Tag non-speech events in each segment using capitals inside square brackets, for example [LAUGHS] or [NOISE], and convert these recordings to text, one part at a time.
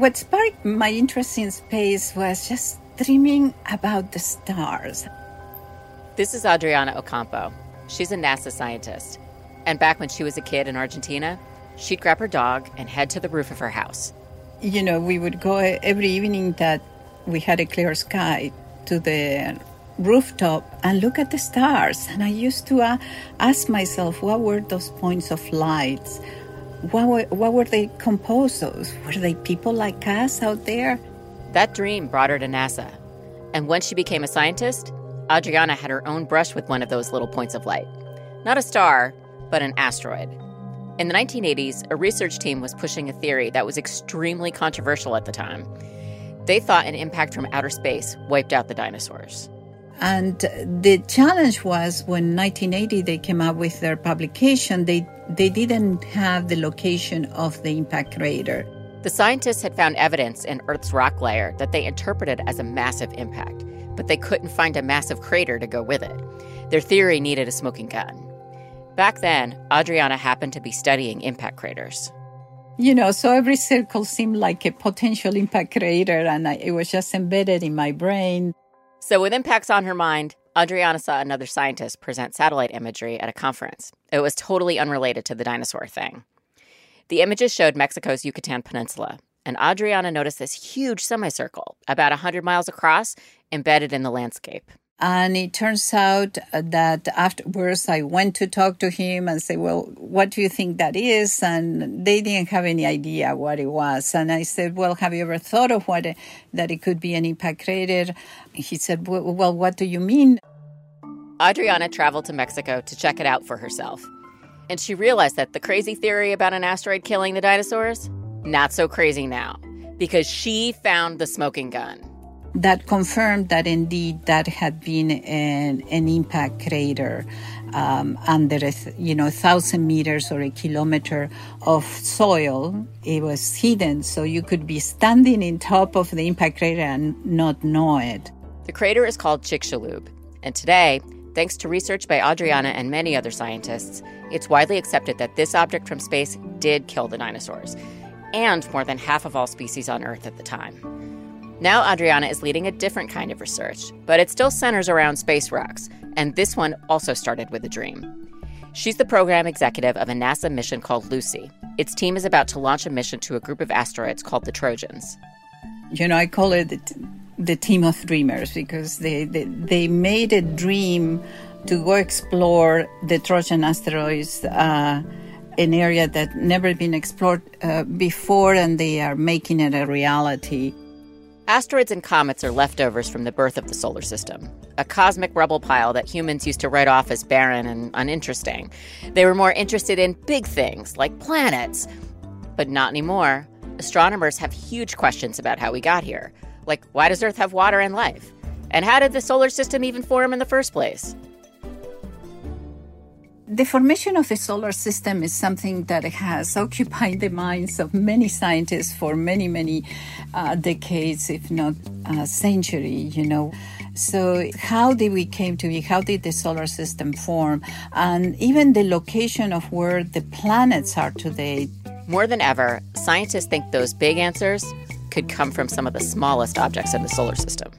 What sparked my interest in space was just dreaming about the stars. This is Adriana Ocampo. She's a NASA scientist. And back when she was a kid in Argentina, she'd grab her dog and head to the roof of her house. You know, we would go every evening that we had a clear sky to the rooftop and look at the stars. And I used to uh, ask myself, what were those points of lights? What were, what were they composed of? Were they people like us out there? That dream brought her to NASA. And when she became a scientist, Adriana had her own brush with one of those little points of light. Not a star, but an asteroid. In the 1980s, a research team was pushing a theory that was extremely controversial at the time. They thought an impact from outer space wiped out the dinosaurs. And the challenge was when 1980 they came up with their publication, they, they didn't have the location of the impact crater. The scientists had found evidence in Earth's rock layer that they interpreted as a massive impact, but they couldn't find a massive crater to go with it. Their theory needed a smoking gun. Back then, Adriana happened to be studying impact craters. You know, so every circle seemed like a potential impact crater, and I, it was just embedded in my brain. So, with impacts on her mind, Adriana saw another scientist present satellite imagery at a conference. It was totally unrelated to the dinosaur thing. The images showed Mexico's Yucatan Peninsula, and Adriana noticed this huge semicircle, about 100 miles across, embedded in the landscape. And it turns out that afterwards I went to talk to him and say, well, what do you think that is? And they didn't have any idea what it was. And I said, well, have you ever thought of what, that it could be an impact crater? He said, well, what do you mean? Adriana traveled to Mexico to check it out for herself. And she realized that the crazy theory about an asteroid killing the dinosaurs, not so crazy now, because she found the smoking gun that confirmed that indeed that had been an, an impact crater um, under a, you know thousand meters or a kilometer of soil. It was hidden, so you could be standing in top of the impact crater and not know it. The crater is called Chicxulub, and today, thanks to research by Adriana and many other scientists, it's widely accepted that this object from space did kill the dinosaurs, and more than half of all species on Earth at the time. Now, Adriana is leading a different kind of research, but it still centers around space rocks, and this one also started with a dream. She's the program executive of a NASA mission called Lucy. Its team is about to launch a mission to a group of asteroids called the Trojans. You know, I call it the, the team of dreamers because they, they, they made a dream to go explore the Trojan asteroids, uh, an area that never been explored uh, before, and they are making it a reality. Asteroids and comets are leftovers from the birth of the solar system, a cosmic rubble pile that humans used to write off as barren and uninteresting. They were more interested in big things like planets. But not anymore. Astronomers have huge questions about how we got here. Like, why does Earth have water and life? And how did the solar system even form in the first place? The formation of the solar system is something that has occupied the minds of many scientists for many, many uh, decades, if not a century, you know. So, how did we came to be? How did the solar system form? And even the location of where the planets are today. More than ever, scientists think those big answers could come from some of the smallest objects in the solar system.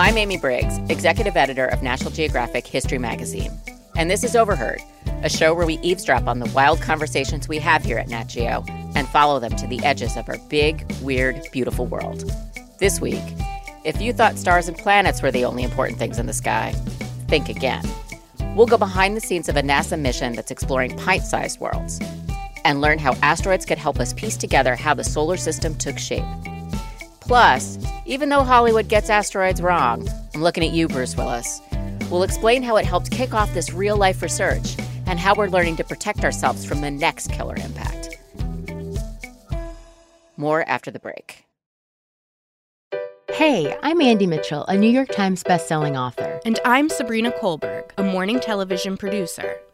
I'm Amy Briggs, executive editor of National Geographic History Magazine. And this is Overheard, a show where we eavesdrop on the wild conversations we have here at Nat Geo and follow them to the edges of our big, weird, beautiful world. This week, if you thought stars and planets were the only important things in the sky, think again. We'll go behind the scenes of a NASA mission that's exploring pint sized worlds and learn how asteroids could help us piece together how the solar system took shape. Plus, even though Hollywood gets asteroids wrong, I'm looking at you, Bruce Willis. We'll explain how it helped kick off this real life research and how we're learning to protect ourselves from the next killer impact. More after the break. Hey, I'm Andy Mitchell, a New York Times bestselling author. And I'm Sabrina Kohlberg, a morning television producer.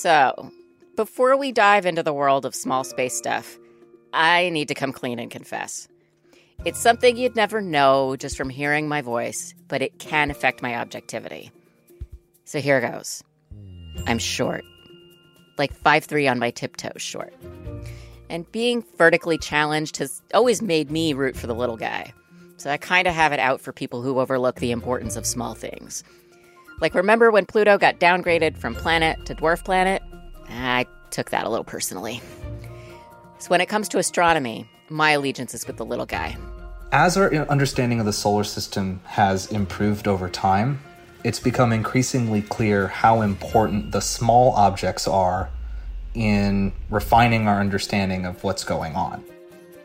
So, before we dive into the world of small space stuff, I need to come clean and confess. It's something you'd never know just from hearing my voice, but it can affect my objectivity. So here goes. I'm short. Like five three on my tiptoes short. And being vertically challenged has always made me root for the little guy. So I kind of have it out for people who overlook the importance of small things. Like, remember when Pluto got downgraded from planet to dwarf planet? Ah, I took that a little personally. So, when it comes to astronomy, my allegiance is with the little guy. As our understanding of the solar system has improved over time, it's become increasingly clear how important the small objects are in refining our understanding of what's going on.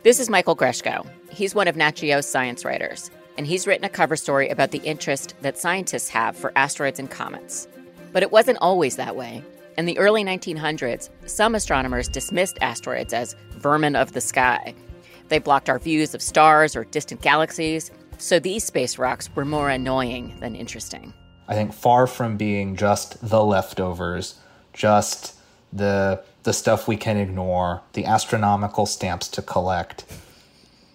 This is Michael Greshko. He's one of Nat Geo's science writers and he's written a cover story about the interest that scientists have for asteroids and comets. But it wasn't always that way. In the early 1900s, some astronomers dismissed asteroids as vermin of the sky. They blocked our views of stars or distant galaxies, so these space rocks were more annoying than interesting. I think far from being just the leftovers, just the the stuff we can ignore, the astronomical stamps to collect.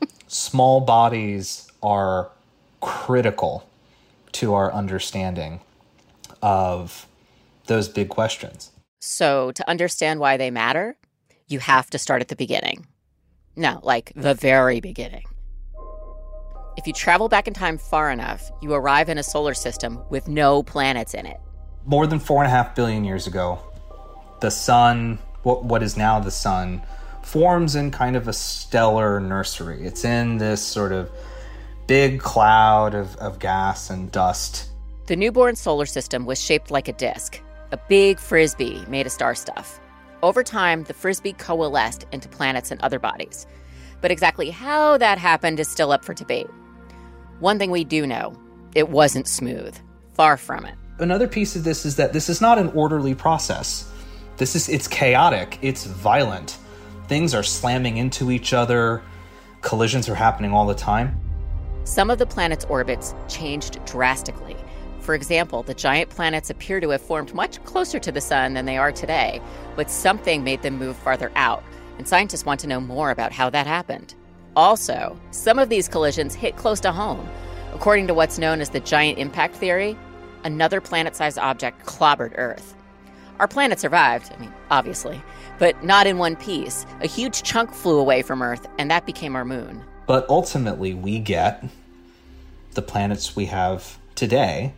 [LAUGHS] Small bodies are critical to our understanding of those big questions. So, to understand why they matter, you have to start at the beginning. No, like the very beginning. If you travel back in time far enough, you arrive in a solar system with no planets in it. More than four and a half billion years ago, the sun, what, what is now the sun, forms in kind of a stellar nursery. It's in this sort of big cloud of, of gas and dust. The newborn solar system was shaped like a disk, a big frisbee made of star stuff. Over time, the frisbee coalesced into planets and other bodies. But exactly how that happened is still up for debate. One thing we do know it wasn't smooth. Far from it. Another piece of this is that this is not an orderly process. This is it's chaotic, it's violent. Things are slamming into each other, collisions are happening all the time. Some of the planet's orbits changed drastically. For example, the giant planets appear to have formed much closer to the Sun than they are today, but something made them move farther out, and scientists want to know more about how that happened. Also, some of these collisions hit close to home. According to what's known as the giant impact theory, another planet sized object clobbered Earth. Our planet survived, I mean, obviously, but not in one piece. A huge chunk flew away from Earth, and that became our moon. But ultimately, we get the planets we have today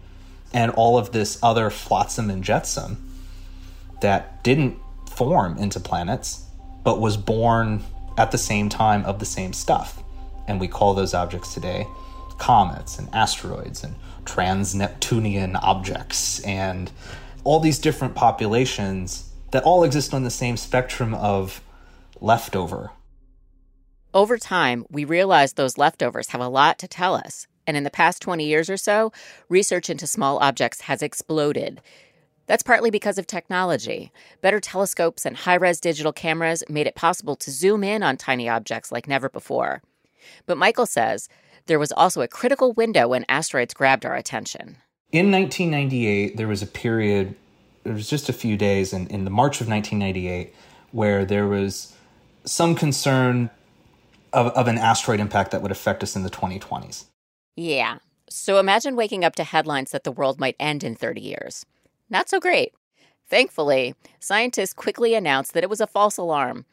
and all of this other flotsam and jetsam that didn't form into planets but was born at the same time of the same stuff. And we call those objects today comets and asteroids and trans Neptunian objects and all these different populations that all exist on the same spectrum of leftover over time, we realized those leftovers have a lot to tell us. And in the past 20 years or so, research into small objects has exploded. That's partly because of technology. Better telescopes and high res digital cameras made it possible to zoom in on tiny objects like never before. But Michael says there was also a critical window when asteroids grabbed our attention. In 1998, there was a period, it was just a few days in, in the March of 1998, where there was some concern of, of an asteroid impact that would affect us in the 2020s. Yeah. So imagine waking up to headlines that the world might end in 30 years. Not so great. Thankfully, scientists quickly announced that it was a false alarm.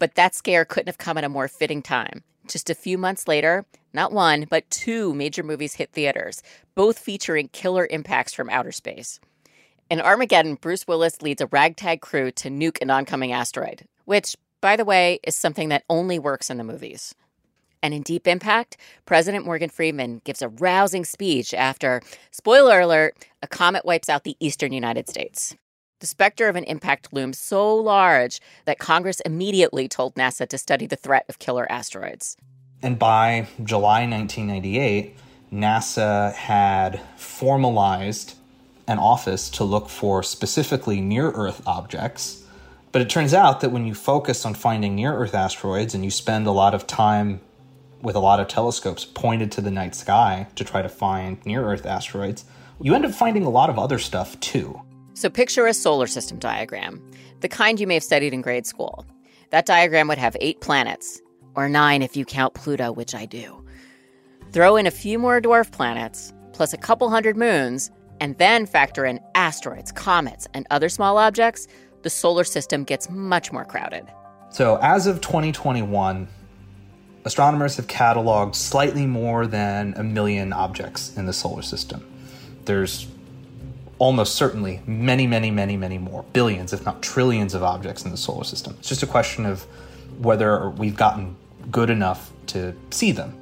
But that scare couldn't have come at a more fitting time. Just a few months later, not one, but two major movies hit theaters, both featuring killer impacts from outer space. In Armageddon, Bruce Willis leads a ragtag crew to nuke an oncoming asteroid, which, by the way, is something that only works in the movies. And in Deep Impact, President Morgan Freeman gives a rousing speech after, spoiler alert, a comet wipes out the eastern United States. The specter of an impact looms so large that Congress immediately told NASA to study the threat of killer asteroids. And by July 1998, NASA had formalized an office to look for specifically near Earth objects. But it turns out that when you focus on finding near Earth asteroids and you spend a lot of time with a lot of telescopes pointed to the night sky to try to find near Earth asteroids, you end up finding a lot of other stuff too. So picture a solar system diagram, the kind you may have studied in grade school. That diagram would have eight planets, or nine if you count Pluto, which I do. Throw in a few more dwarf planets, plus a couple hundred moons, and then factor in asteroids, comets, and other small objects, the solar system gets much more crowded. So, as of 2021, astronomers have cataloged slightly more than a million objects in the solar system. There's almost certainly many, many, many, many more, billions, if not trillions of objects in the solar system. It's just a question of whether we've gotten good enough to see them.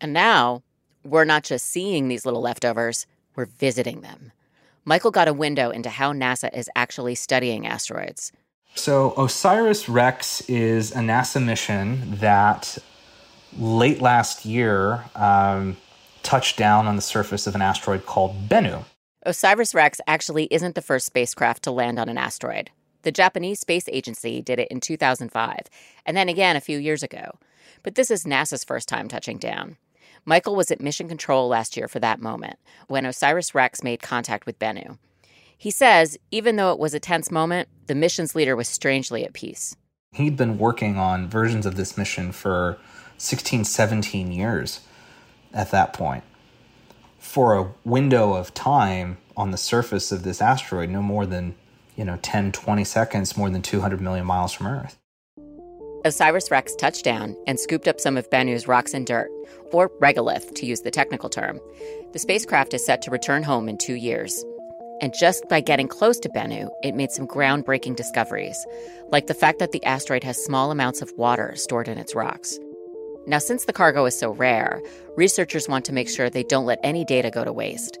And now, we're not just seeing these little leftovers, we're visiting them. Michael got a window into how NASA is actually studying asteroids. So, OSIRIS REx is a NASA mission that late last year um, touched down on the surface of an asteroid called Bennu. OSIRIS REx actually isn't the first spacecraft to land on an asteroid. The Japanese Space Agency did it in 2005, and then again a few years ago. But this is NASA's first time touching down. Michael was at Mission Control last year for that moment, when OSIRIS REx made contact with Bennu. He says, even though it was a tense moment, the mission's leader was strangely at peace. He'd been working on versions of this mission for 16, 17 years at that point. For a window of time on the surface of this asteroid, no more than, you know, 10, 20 seconds, more than 200 million miles from Earth. OSIRIS REx touched down and scooped up some of Bennu's rocks and dirt, or regolith to use the technical term. The spacecraft is set to return home in two years. And just by getting close to Bennu, it made some groundbreaking discoveries, like the fact that the asteroid has small amounts of water stored in its rocks. Now, since the cargo is so rare, researchers want to make sure they don't let any data go to waste.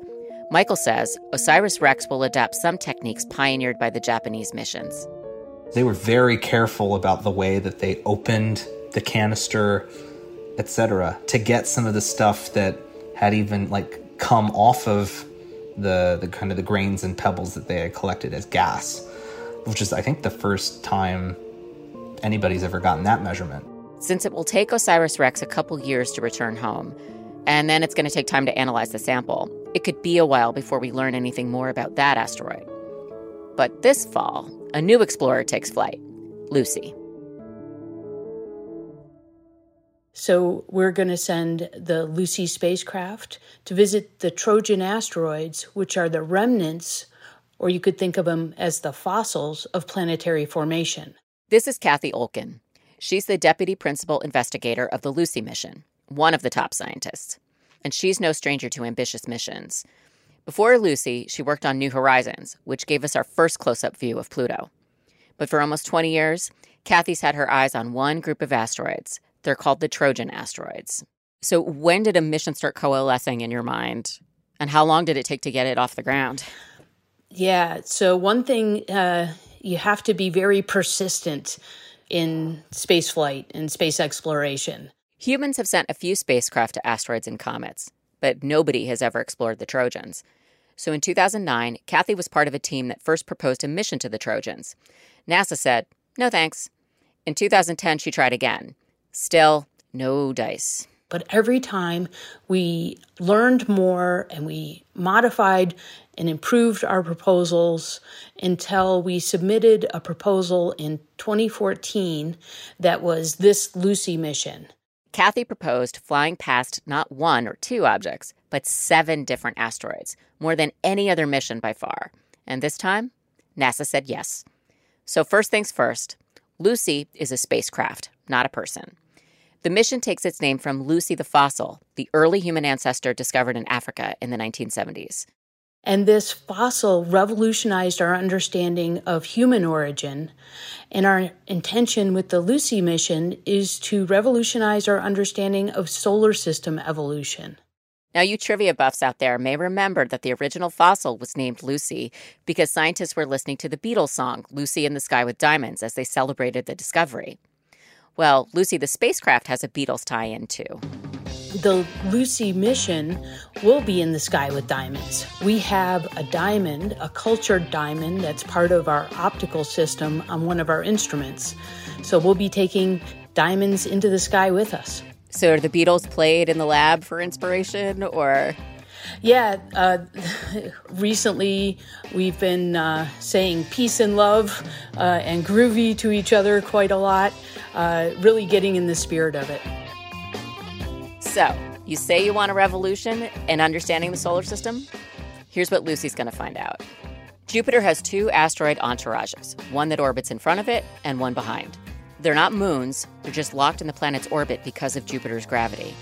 Michael says OSIRIS REx will adapt some techniques pioneered by the Japanese missions. They were very careful about the way that they opened the canister, etc., to get some of the stuff that had even like come off of the the kind of the grains and pebbles that they had collected as gas, which is I think the first time anybody's ever gotten that measurement. Since it will take OSIRIS REx a couple years to return home, and then it's going to take time to analyze the sample, it could be a while before we learn anything more about that asteroid. But this fall, a new explorer takes flight Lucy. So, we're going to send the Lucy spacecraft to visit the Trojan asteroids, which are the remnants, or you could think of them as the fossils of planetary formation. This is Cathy Olkin. She's the deputy principal investigator of the Lucy mission, one of the top scientists. And she's no stranger to ambitious missions. Before Lucy, she worked on New Horizons, which gave us our first close up view of Pluto. But for almost 20 years, Cathy's had her eyes on one group of asteroids. They're called the Trojan asteroids. So, when did a mission start coalescing in your mind? And how long did it take to get it off the ground? Yeah, so one thing uh, you have to be very persistent in spaceflight and space exploration. Humans have sent a few spacecraft to asteroids and comets, but nobody has ever explored the Trojans. So in 2009, Cathy was part of a team that first proposed a mission to the Trojans. NASA said, no thanks. In 2010, she tried again. Still, no dice. But every time we learned more and we modified and improved our proposals until we submitted a proposal in 2014 that was this Lucy mission. Cathy proposed flying past not one or two objects, but seven different asteroids, more than any other mission by far. And this time, NASA said yes. So, first things first Lucy is a spacecraft, not a person. The mission takes its name from Lucy the fossil, the early human ancestor discovered in Africa in the 1970s. And this fossil revolutionized our understanding of human origin. And our intention with the Lucy mission is to revolutionize our understanding of solar system evolution. Now, you trivia buffs out there may remember that the original fossil was named Lucy because scientists were listening to the Beatles song Lucy in the Sky with Diamonds as they celebrated the discovery. Well, Lucy the spacecraft has a Beatles tie in too. The Lucy mission will be in the sky with diamonds. We have a diamond, a cultured diamond, that's part of our optical system on one of our instruments. So we'll be taking diamonds into the sky with us. So, are the Beatles played in the lab for inspiration or? Yeah, uh, [LAUGHS] recently we've been uh, saying peace and love uh, and groovy to each other quite a lot, uh, really getting in the spirit of it. So, you say you want a revolution in understanding the solar system? Here's what Lucy's going to find out. Jupiter has two asteroid entourages, one that orbits in front of it and one behind. They're not moons, they're just locked in the planet's orbit because of Jupiter's gravity.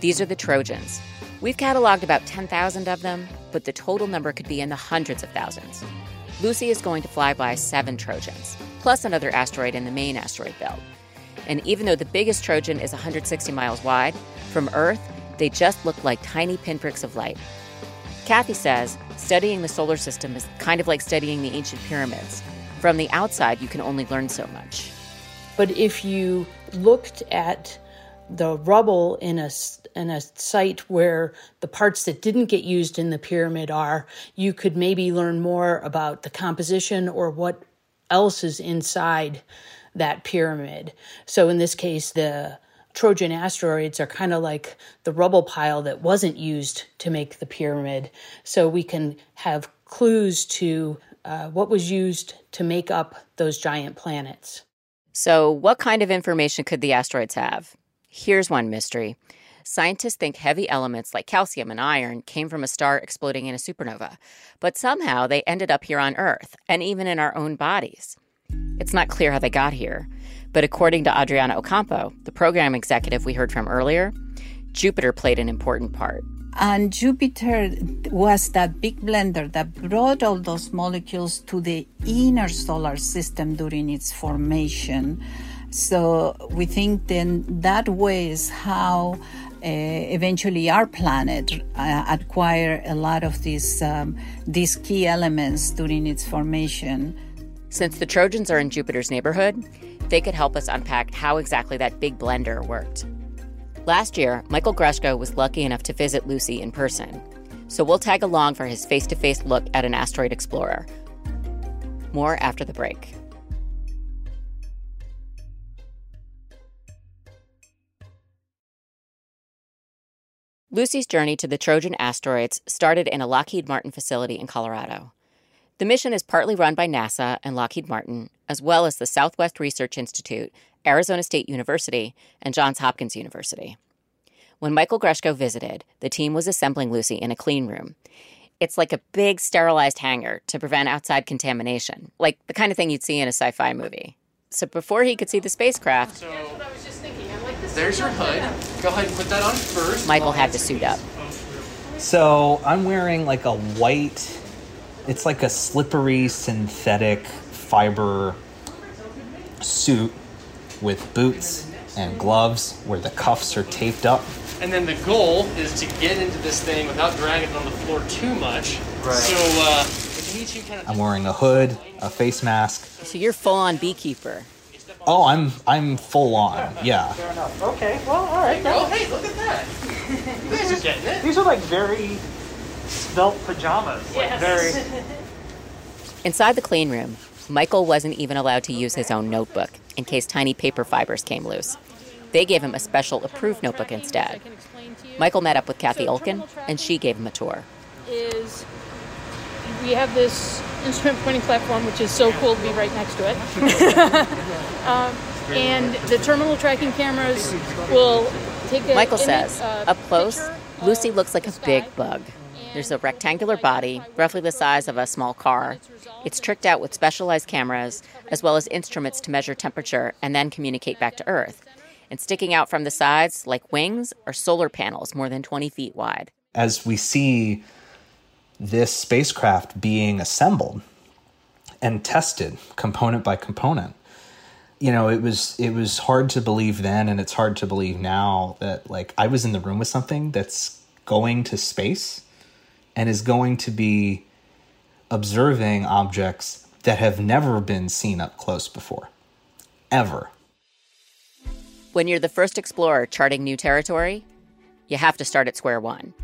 These are the Trojans. We've cataloged about 10,000 of them, but the total number could be in the hundreds of thousands. Lucy is going to fly by seven Trojans, plus another asteroid in the main asteroid belt. And even though the biggest Trojan is 160 miles wide, from Earth, they just look like tiny pinpricks of light. Cathy says studying the solar system is kind of like studying the ancient pyramids. From the outside, you can only learn so much. But if you looked at the rubble in a in a site where the parts that didn't get used in the pyramid are, you could maybe learn more about the composition or what else is inside that pyramid. So in this case, the Trojan asteroids are kind of like the rubble pile that wasn't used to make the pyramid. So we can have clues to uh, what was used to make up those giant planets. So, what kind of information could the asteroids have? Here's one mystery. Scientists think heavy elements like calcium and iron came from a star exploding in a supernova, but somehow they ended up here on Earth and even in our own bodies. It's not clear how they got here, but according to Adriana Ocampo, the program executive we heard from earlier, Jupiter played an important part. And Jupiter was that big blender that brought all those molecules to the inner solar system during its formation. So we think then that way is how uh, eventually our planet uh, a lot of these um, these key elements during its formation. Since the Trojans are in Jupiter's neighborhood, they could help us unpack how exactly that big blender worked. Last year, Michael Greshko was lucky enough to visit Lucy in person. So we'll tag along for his face to face look at an asteroid explorer. More after the break. Lucy's journey to the Trojan asteroids started in a Lockheed Martin facility in Colorado. The mission is partly run by NASA and Lockheed Martin, as well as the Southwest Research Institute Arizona State University, and Johns Hopkins University. When Michael Greshko visited, the team was assembling Lucy in a clean room. It's like a big sterilized hangar to prevent outside contamination, like the kind of thing you'd see in a sci fi movie. So before he could see the spacecraft, so, there's your hood. Go ahead and put that on first. Michael had to suit up. So I'm wearing like a white, it's like a slippery synthetic fiber suit with boots and gloves where the cuffs are taped up. And then the goal is to get into this thing without dragging it on the floor too much. Right. So uh, kind of I'm wearing a hood, a face mask. So you're full on beekeeper. Oh, I'm I'm full on. Yeah. Fair enough. Okay. Well, all right. Oh, hey, look at that. [LAUGHS] you guys are getting it. These are like very svelte pajamas. Like yes. very. Inside the clean room, Michael wasn't even allowed to use his own notebook in case tiny paper fibers came loose. They gave him a special approved notebook instead. Michael met up with Cathy Olkin, and she gave him a tour. Is we have this instrument pointing platform, which is so cool to be right next to it. [LAUGHS] um, and the terminal tracking cameras will take a, Michael says, uh, up close, Lucy looks like a big bug. There's a rectangular body, roughly the size of a small car. It's tricked out with specialized cameras, as well as instruments to measure temperature and then communicate back to Earth. And sticking out from the sides, like wings, are solar panels more than 20 feet wide. As we see this spacecraft being assembled and tested component by component, you know, it was it was hard to believe then and it's hard to believe now that like I was in the room with something that's going to space and is going to be observing objects that have never been seen up close before. Ever. When you're the first explorer charting new territory, you have to start at square one.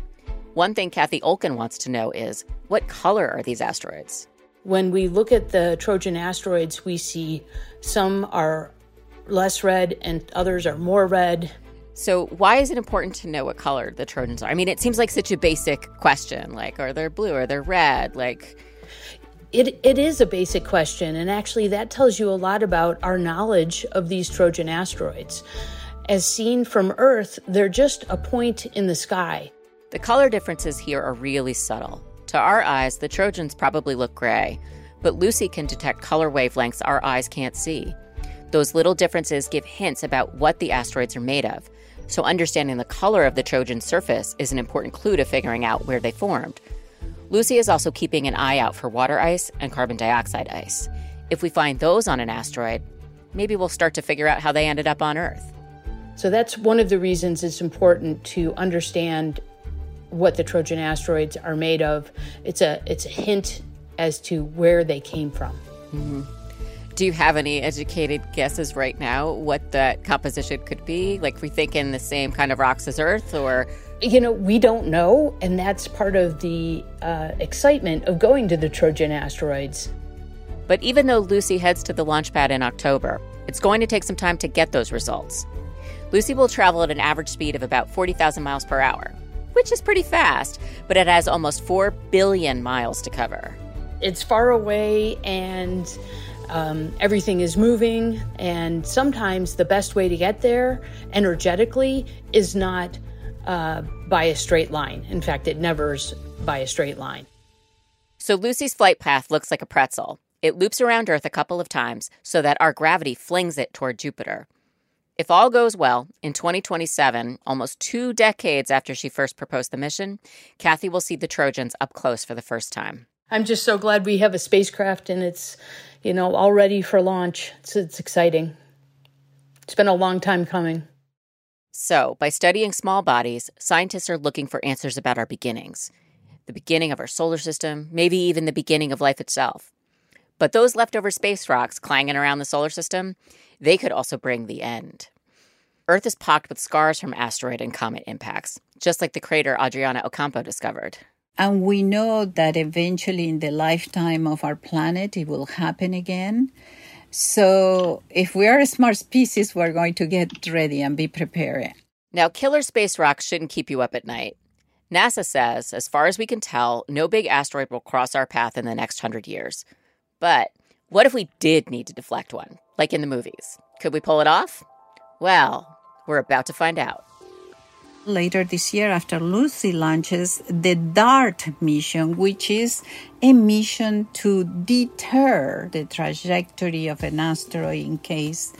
One thing Cathy Olkin wants to know is what color are these asteroids? When we look at the Trojan asteroids, we see some are less red and others are more red. So, why is it important to know what color the Trojans are? I mean, it seems like such a basic question. Like, are they blue? Are they red? Like, it, it is a basic question, and actually, that tells you a lot about our knowledge of these Trojan asteroids. As seen from Earth, they're just a point in the sky. The color differences here are really subtle. To our eyes, the Trojans probably look gray, but Lucy can detect color wavelengths our eyes can't see. Those little differences give hints about what the asteroids are made of, so understanding the color of the Trojan surface is an important clue to figuring out where they formed. Lucy is also keeping an eye out for water ice and carbon dioxide ice. If we find those on an asteroid, maybe we'll start to figure out how they ended up on Earth. So that's one of the reasons it's important to understand what the Trojan asteroids are made of. It's a it's a hint as to where they came from. Mm-hmm. Do you have any educated guesses right now what that composition could be? Like, we think in the same kind of rocks as Earth, or you know, we don't know, and that's part of the uh, excitement of going to the Trojan asteroids. But even though Lucy heads to the launch pad in October, it's going to take some time to get those results. Lucy will travel at an average speed of about 40,000 miles per hour, which is pretty fast, but it has almost 4 billion miles to cover. It's far away and um, everything is moving, and sometimes the best way to get there energetically is not uh, by a straight line. In fact, it never's by a straight line. So Lucy's flight path looks like a pretzel. It loops around Earth a couple of times so that our gravity flings it toward Jupiter. If all goes well, in 2027, almost two decades after she first proposed the mission, Cathy will see the Trojans up close for the first time. I'm just so glad we have a spacecraft and it's, you know, all ready for launch. It's, it's exciting. It's been a long time coming. So, by studying small bodies, scientists are looking for answers about our beginnings the beginning of our solar system, maybe even the beginning of life itself. But those leftover space rocks clanging around the solar system, they could also bring the end. Earth is pocked with scars from asteroid and comet impacts, just like the crater Adriana Ocampo discovered. And we know that eventually in the lifetime of our planet, it will happen again. So if we are a smart species, we're going to get ready and be prepared. Now, killer space rocks shouldn't keep you up at night. NASA says, as far as we can tell, no big asteroid will cross our path in the next hundred years. But what if we did need to deflect one, like in the movies? Could we pull it off? Well, we're about to find out later this year after Lucy launches the DART mission, which is a mission to deter the trajectory of an asteroid in case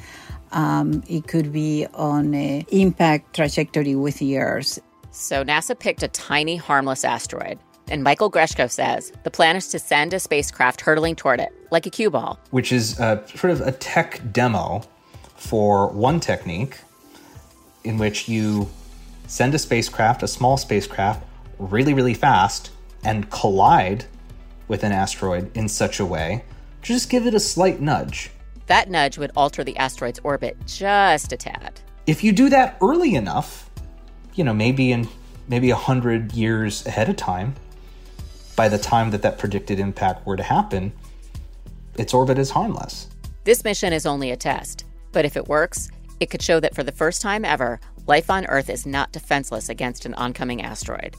um, it could be on an impact trajectory with the Earth. So NASA picked a tiny, harmless asteroid. And Michael Greshko says the plan is to send a spacecraft hurtling toward it, like a cue ball. Which is uh, sort of a tech demo for one technique in which you send a spacecraft, a small spacecraft, really, really fast and collide with an asteroid in such a way to just give it a slight nudge. That nudge would alter the asteroid's orbit just a tad. If you do that early enough, you know, maybe in maybe a hundred years ahead of time, by the time that that predicted impact were to happen, its orbit is harmless. This mission is only a test, but if it works, it could show that for the first time ever, life on Earth is not defenseless against an oncoming asteroid.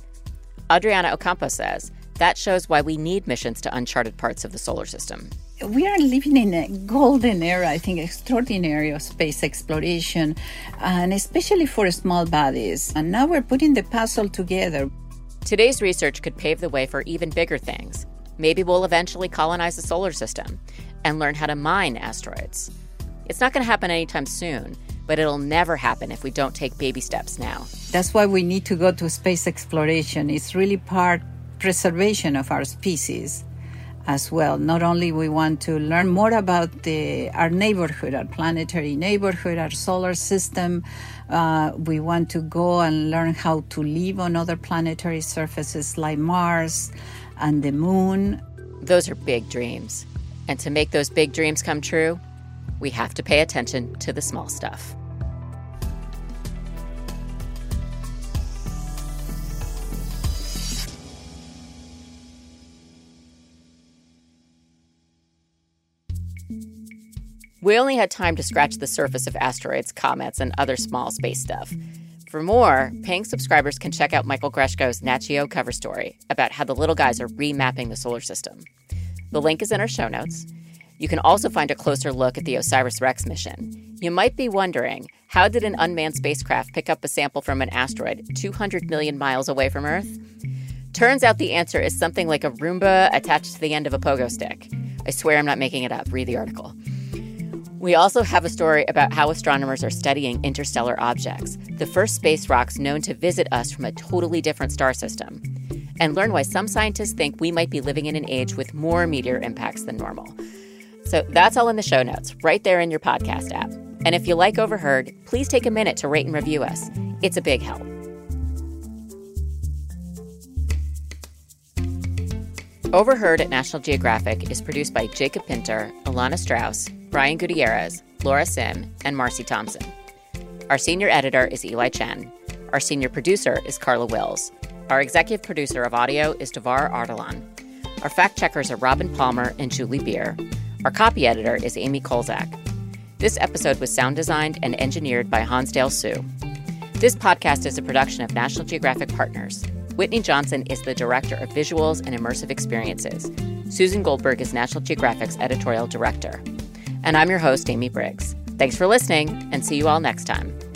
Adriana Ocampo says that shows why we need missions to uncharted parts of the solar system. We are living in a golden era, I think, extraordinary of space exploration, and especially for small bodies. And now we're putting the puzzle together. Today's research could pave the way for even bigger things. Maybe we'll eventually colonize the solar system and learn how to mine asteroids. It's not going to happen anytime soon, but it'll never happen if we don't take baby steps now. That's why we need to go to space exploration. It's really part preservation of our species as well. Not only we want to learn more about the, our neighborhood, our planetary neighborhood, our solar system. Uh, we want to go and learn how to live on other planetary surfaces like Mars and the moon. Those are big dreams. And to make those big dreams come true, we have to pay attention to the small stuff. We only had time to scratch the surface of asteroids, comets, and other small space stuff. For more, paying subscribers can check out Michael Greshko's Nat Geo cover story about how the little guys are remapping the solar system. The link is in our show notes. You can also find a closer look at the OSIRIS REx mission. You might be wondering how did an unmanned spacecraft pick up a sample from an asteroid 200 million miles away from Earth? Turns out the answer is something like a Roomba attached to the end of a pogo stick. I swear I'm not making it up. Read the article. We also have a story about how astronomers are studying interstellar objects, the first space rocks known to visit us from a totally different star system, and learn why some scientists think we might be living in an age with more meteor impacts than normal. So that's all in the show notes, right there in your podcast app. And if you like Overheard, please take a minute to rate and review us. It's a big help. Overheard at National Geographic is produced by Jacob Pinter, Alana Strauss, Brian Gutierrez, Laura Sim, and Marcy Thompson. Our senior editor is Eli Chen. Our senior producer is Carla Wills. Our executive producer of audio is Davar Ardalan. Our fact checkers are Robin Palmer and Julie Beer. Our copy editor is Amy Kolczak. This episode was sound designed and engineered by Hansdale Hsu. This podcast is a production of National Geographic Partners. Whitney Johnson is the director of visuals and immersive experiences. Susan Goldberg is National Geographic's editorial director. And I'm your host, Amy Briggs. Thanks for listening, and see you all next time.